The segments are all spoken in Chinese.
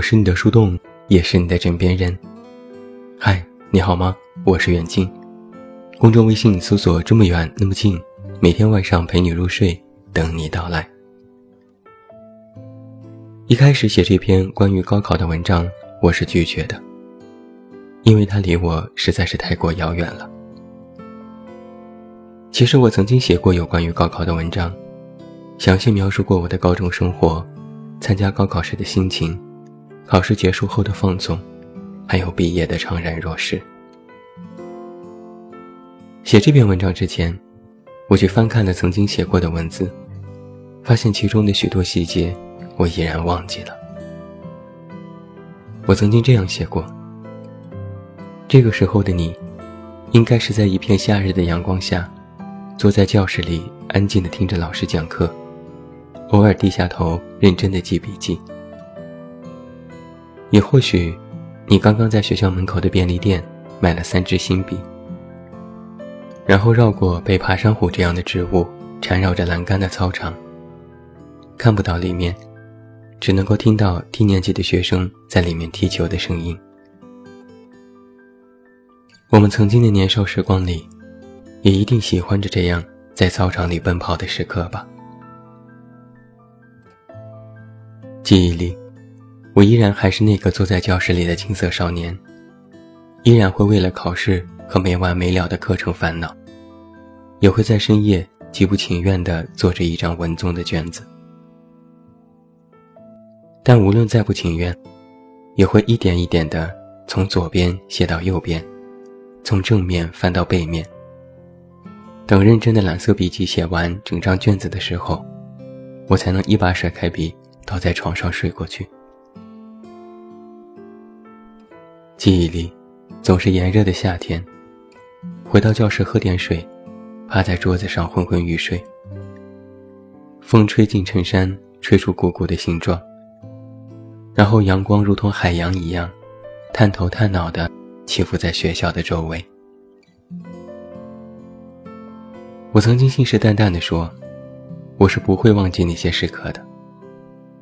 我是你的树洞，也是你的枕边人。嗨，你好吗？我是远近。公众微信搜索“这么远那么近”，每天晚上陪你入睡，等你到来。一开始写这篇关于高考的文章，我是拒绝的，因为它离我实在是太过遥远了。其实我曾经写过有关于高考的文章，详细描述过我的高中生活，参加高考时的心情，考试结束后的放纵，还有毕业的怅然若失。写这篇文章之前，我去翻看了曾经写过的文字，发现其中的许多细节我已然忘记了。我曾经这样写过：这个时候的你，应该是在一片夏日的阳光下。坐在教室里，安静地听着老师讲课，偶尔低下头，认真地记笔记。也或许，你刚刚在学校门口的便利店买了三支新笔，然后绕过被爬山虎这样的植物缠绕着栏杆的操场，看不到里面，只能够听到低年级的学生在里面踢球的声音。我们曾经的年少时光里。也一定喜欢着这样在操场里奔跑的时刻吧。记忆里，我依然还是那个坐在教室里的青涩少年，依然会为了考试和没完没了的课程烦恼，也会在深夜极不情愿地做着一张文综的卷子。但无论再不情愿，也会一点一点地从左边写到右边，从正面翻到背面。等认真的蓝色笔记写完整张卷子的时候，我才能一把甩开笔，倒在床上睡过去。记忆里，总是炎热的夏天，回到教室喝点水，趴在桌子上昏昏欲睡。风吹进衬衫，吹出鼓鼓的形状。然后阳光如同海洋一样，探头探脑的起伏在学校的周围。我曾经信誓旦旦地说：“我是不会忘记那些时刻的，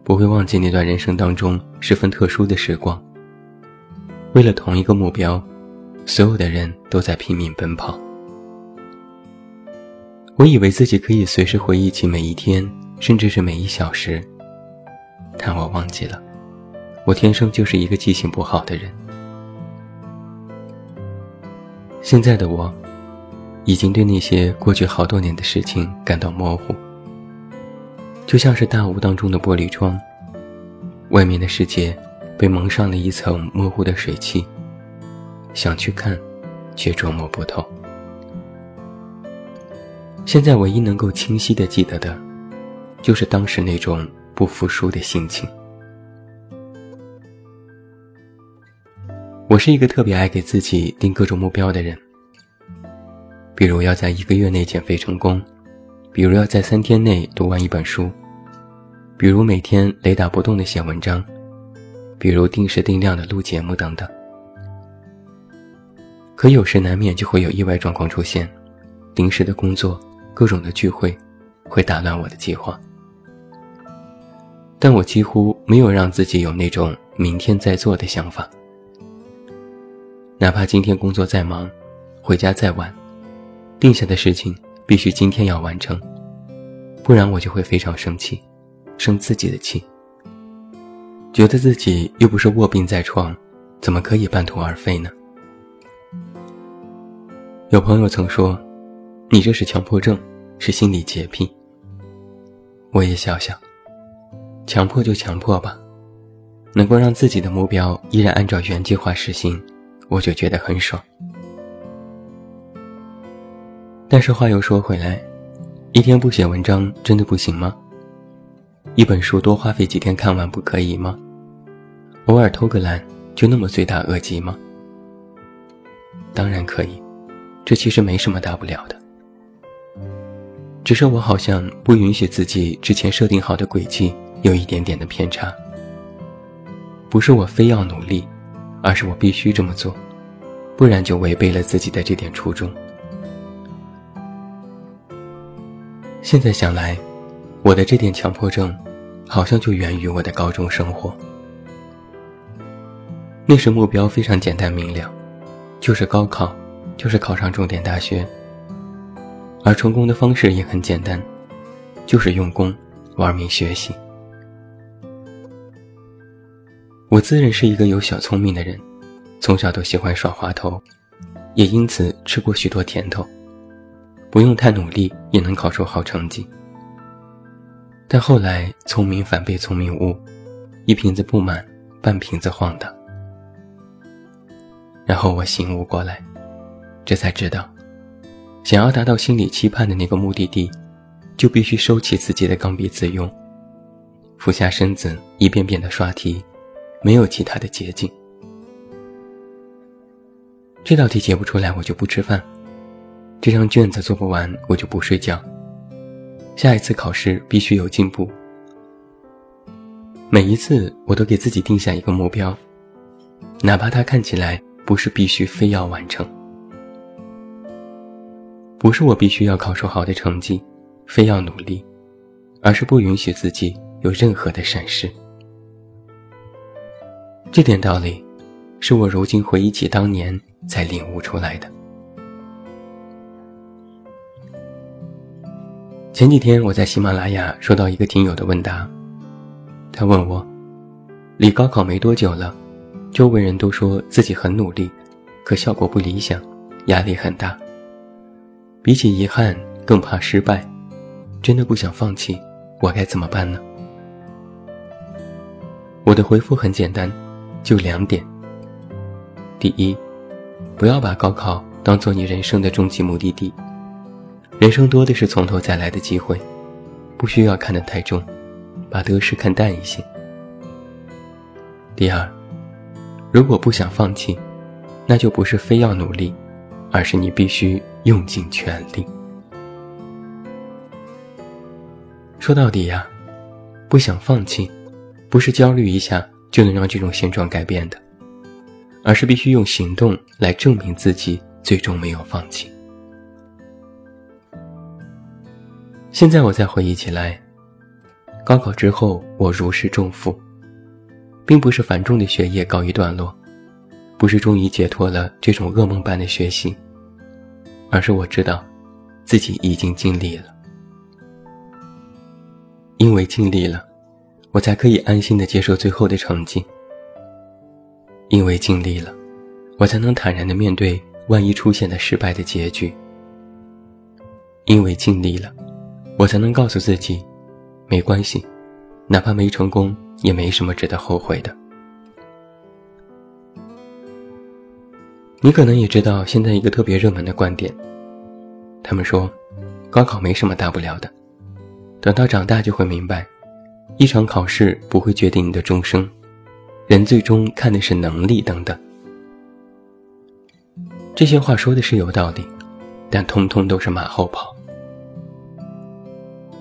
不会忘记那段人生当中十分特殊的时光。为了同一个目标，所有的人都在拼命奔跑。我以为自己可以随时回忆起每一天，甚至是每一小时，但我忘记了，我天生就是一个记性不好的人。现在的我。”已经对那些过去好多年的事情感到模糊，就像是大雾当中的玻璃窗，外面的世界被蒙上了一层模糊的水汽，想去看，却捉摸不透。现在唯一能够清晰的记得的，就是当时那种不服输的心情。我是一个特别爱给自己定各种目标的人。比如要在一个月内减肥成功，比如要在三天内读完一本书，比如每天雷打不动的写文章，比如定时定量的录节目等等。可有时难免就会有意外状况出现，临时的工作、各种的聚会，会打乱我的计划。但我几乎没有让自己有那种明天再做的想法，哪怕今天工作再忙，回家再晚。定下的事情必须今天要完成，不然我就会非常生气，生自己的气，觉得自己又不是卧病在床，怎么可以半途而废呢？有朋友曾说，你这是强迫症，是心理洁癖。我也笑笑，强迫就强迫吧，能够让自己的目标依然按照原计划实行，我就觉得很爽。但是话又说回来，一天不写文章真的不行吗？一本书多花费几天看完不可以吗？偶尔偷个懒就那么罪大恶极吗？当然可以，这其实没什么大不了的。只是我好像不允许自己之前设定好的轨迹有一点点的偏差。不是我非要努力，而是我必须这么做，不然就违背了自己的这点初衷。现在想来，我的这点强迫症，好像就源于我的高中生活。那时目标非常简单明了，就是高考，就是考上重点大学。而成功的方式也很简单，就是用功，玩命学习。我自认是一个有小聪明的人，从小都喜欢耍滑头，也因此吃过许多甜头，不用太努力也能考出好成绩。但后来聪明反被聪明误，一瓶子不满，半瓶子晃荡。然后我醒悟过来，这才知道，想要达到心里期盼的那个目的地，就必须收起自己的刚愎自用，俯下身子一遍遍的刷题。没有其他的捷径。这道题解不出来，我就不吃饭；这张卷子做不完，我就不睡觉。下一次考试必须有进步。每一次，我都给自己定下一个目标，哪怕它看起来不是必须非要完成，不是我必须要考出好的成绩，非要努力，而是不允许自己有任何的闪失。这点道理，是我如今回忆起当年才领悟出来的。前几天我在喜马拉雅收到一个听友的问答，他问我，离高考没多久了，周围人都说自己很努力，可效果不理想，压力很大。比起遗憾，更怕失败，真的不想放弃，我该怎么办呢？我的回复很简单。就两点。第一，不要把高考当做你人生的终极目的地，人生多的是从头再来的机会，不需要看得太重，把得失看淡一些。第二，如果不想放弃，那就不是非要努力，而是你必须用尽全力。说到底呀，不想放弃，不是焦虑一下。就能让这种现状改变的，而是必须用行动来证明自己最终没有放弃。现在我再回忆起来，高考之后我如释重负，并不是繁重的学业告一段落，不是终于解脱了这种噩梦般的学习，而是我知道，自己已经尽力了，因为尽力了。我才可以安心的接受最后的成绩，因为尽力了，我才能坦然的面对万一出现的失败的结局。因为尽力了，我才能告诉自己，没关系，哪怕没成功，也没什么值得后悔的。你可能也知道现在一个特别热门的观点，他们说，高考没什么大不了的，等到长大就会明白。一场考试不会决定你的终生，人最终看的是能力等等。这些话说的是有道理，但通通都是马后炮。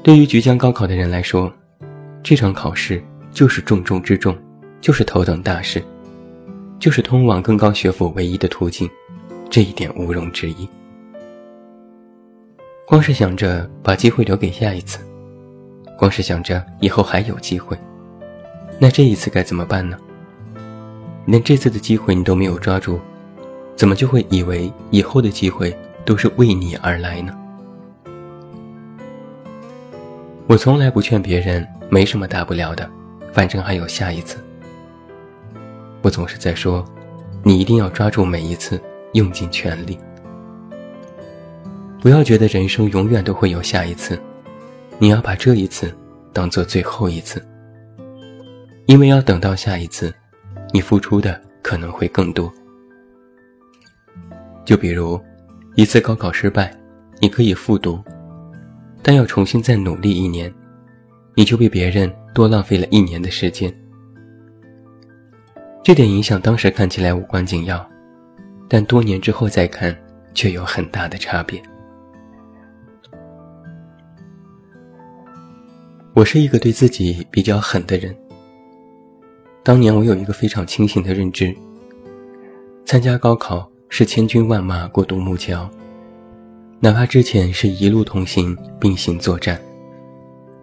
对于即将高考的人来说，这场考试就是重中之重，就是头等大事，就是通往更高学府唯一的途径，这一点毋庸置疑。光是想着把机会留给下一次。光是想着以后还有机会，那这一次该怎么办呢？连这次的机会你都没有抓住，怎么就会以为以后的机会都是为你而来呢？我从来不劝别人没什么大不了的，反正还有下一次。我总是在说，你一定要抓住每一次，用尽全力，不要觉得人生永远都会有下一次。你要把这一次当做最后一次，因为要等到下一次，你付出的可能会更多。就比如，一次高考失败，你可以复读，但要重新再努力一年，你就比别人多浪费了一年的时间。这点影响当时看起来无关紧要，但多年之后再看，却有很大的差别。我是一个对自己比较狠的人。当年我有一个非常清醒的认知：参加高考是千军万马过独木桥，哪怕之前是一路同行、并行作战，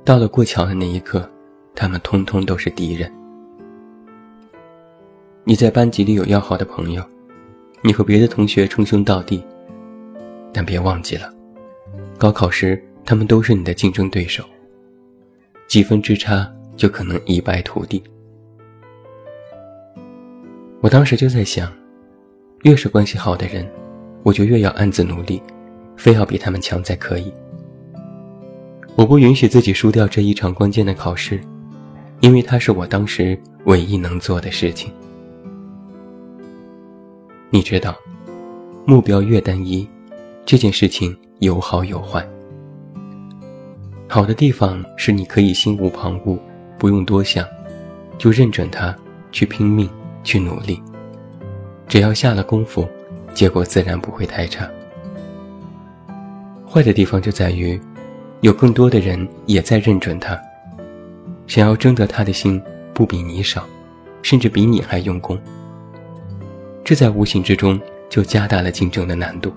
到了过桥的那一刻，他们通通都是敌人。你在班级里有要好的朋友，你和别的同学称兄道弟，但别忘记了，高考时他们都是你的竞争对手，几分之差就可能一败涂地。我当时就在想，越是关系好的人，我就越要暗自努力，非要比他们强才可以。我不允许自己输掉这一场关键的考试，因为它是我当时唯一能做的事情。你知道，目标越单一，这件事情有好有坏。好的地方是你可以心无旁骛，不用多想，就认准它，去拼命。去努力，只要下了功夫，结果自然不会太差。坏的地方就在于，有更多的人也在认准他，想要争得他的心，不比你少，甚至比你还用功。这在无形之中就加大了竞争的难度。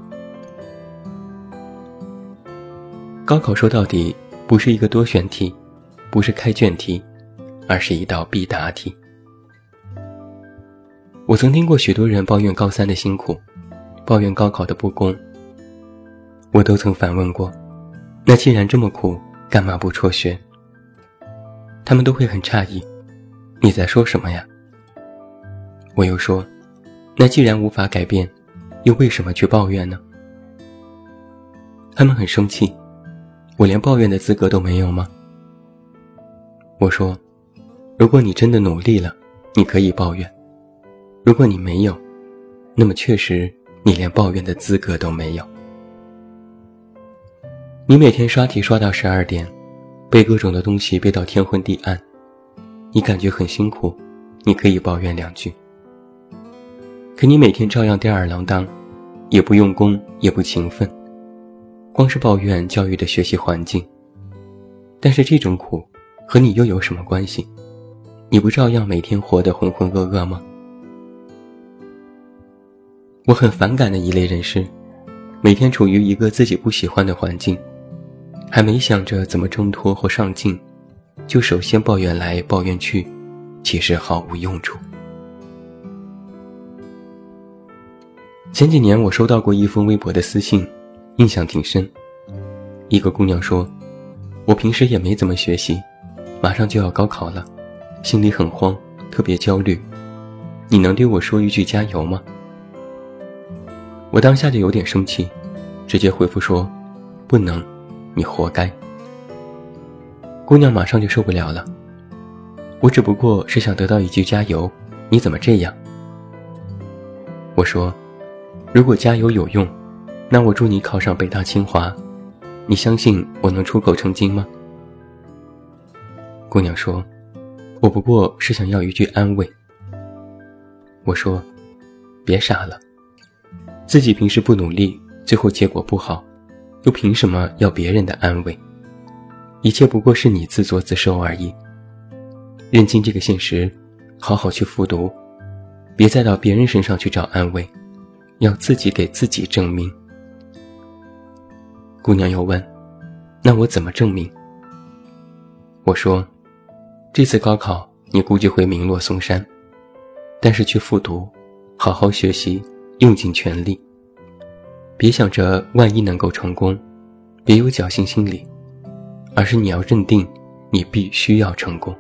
高考说到底不是一个多选题，不是开卷题，而是一道必答题。我曾听过许多人抱怨高三的辛苦，抱怨高考的不公。我都曾反问过：那既然这么苦，干嘛不辍学？他们都会很诧异：你在说什么呀？我又说：那既然无法改变，又为什么去抱怨呢？他们很生气：我连抱怨的资格都没有吗？我说：如果你真的努力了，你可以抱怨。如果你没有，那么确实你连抱怨的资格都没有。你每天刷题刷到十二点，背各种的东西背到天昏地暗，你感觉很辛苦，你可以抱怨两句。可你每天照样吊儿郎当，也不用功，也不勤奋，光是抱怨教育的学习环境。但是这种苦和你又有什么关系？你不照样每天活得浑浑噩噩吗？我很反感的一类人是，每天处于一个自己不喜欢的环境，还没想着怎么挣脱或上进，就首先抱怨来抱怨去，其实毫无用处。前几年我收到过一封微博的私信，印象挺深。一个姑娘说：“我平时也没怎么学习，马上就要高考了，心里很慌，特别焦虑。你能对我说一句加油吗？”我当下就有点生气，直接回复说：“不能，你活该。”姑娘马上就受不了了。我只不过是想得到一句加油，你怎么这样？我说：“如果加油有用，那我祝你考上北大清华。你相信我能出口成金吗？”姑娘说：“我不过是想要一句安慰。”我说：“别傻了。”自己平时不努力，最后结果不好，又凭什么要别人的安慰？一切不过是你自作自受而已。认清这个现实，好好去复读，别再到别人身上去找安慰，要自己给自己证明。姑娘又问：“那我怎么证明？”我说：“这次高考你估计会名落孙山，但是去复读，好好学习。”用尽全力，别想着万一能够成功，别有侥幸心理，而是你要认定，你必须要成功。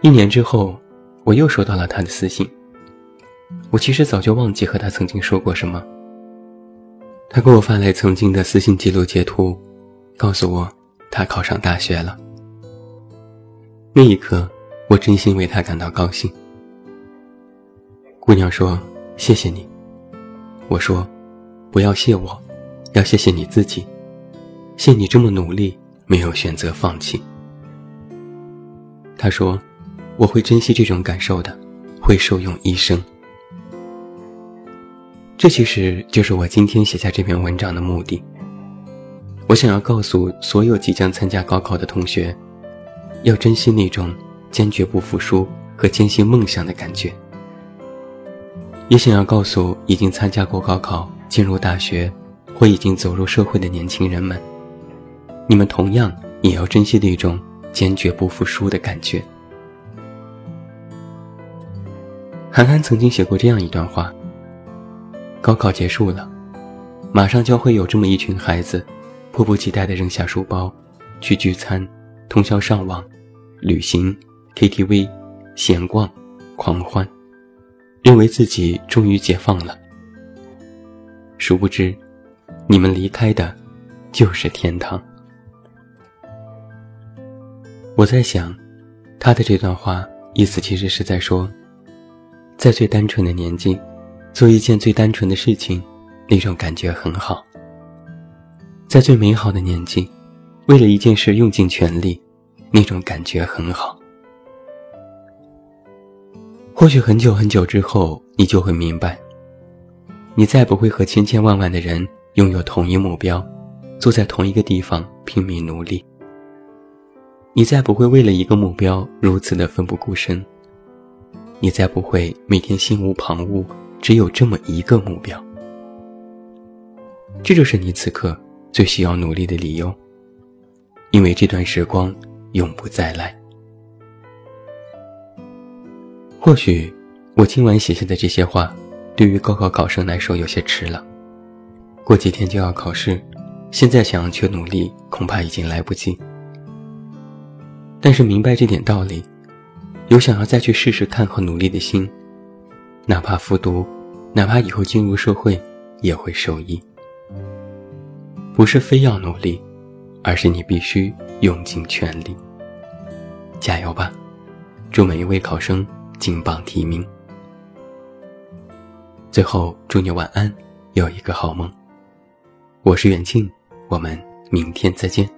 一年之后，我又收到了他的私信。我其实早就忘记和他曾经说过什么。他给我发来曾经的私信记录截图，告诉我他考上大学了。那一刻，我真心为他感到高兴。姑娘说：“谢谢你。”我说：“不要谢我，要谢谢你自己，谢你这么努力，没有选择放弃。”他说：“我会珍惜这种感受的，会受用一生。”这其实就是我今天写下这篇文章的目的。我想要告诉所有即将参加高考的同学，要珍惜那种坚决不服输和坚信梦想的感觉。也想要告诉已经参加过高考、进入大学或已经走入社会的年轻人们，你们同样也要珍惜那种坚决不服输的感觉。韩寒曾经写过这样一段话：高考结束了，马上就会有这么一群孩子，迫不及待地扔下书包，去聚餐、通宵上网、旅行、KTV、闲逛、狂欢，认为自己终于解放了。殊不知，你们离开的，就是天堂。我在想，他的这段话意思其实是在说，在最单纯的年纪，做一件最单纯的事情，那种感觉很好；在最美好的年纪，为了一件事用尽全力，那种感觉很好。或许很久很久之后，你就会明白。你再不会和千千万万的人拥有同一目标，坐在同一个地方拼命努力。你再不会为了一个目标如此的奋不顾身。你再不会每天心无旁骛，只有这么一个目标。这就是你此刻最需要努力的理由，因为这段时光永不再来。或许我今晚写下的这些话。对于高考考生来说，有些迟了。过几天就要考试，现在想要去努力，恐怕已经来不及。但是明白这点道理，有想要再去试试看和努力的心，哪怕复读，哪怕以后进入社会，也会受益。不是非要努力，而是你必须用尽全力。加油吧，祝每一位考生金榜题名。最后，祝你晚安，有一个好梦。我是远近，我们明天再见。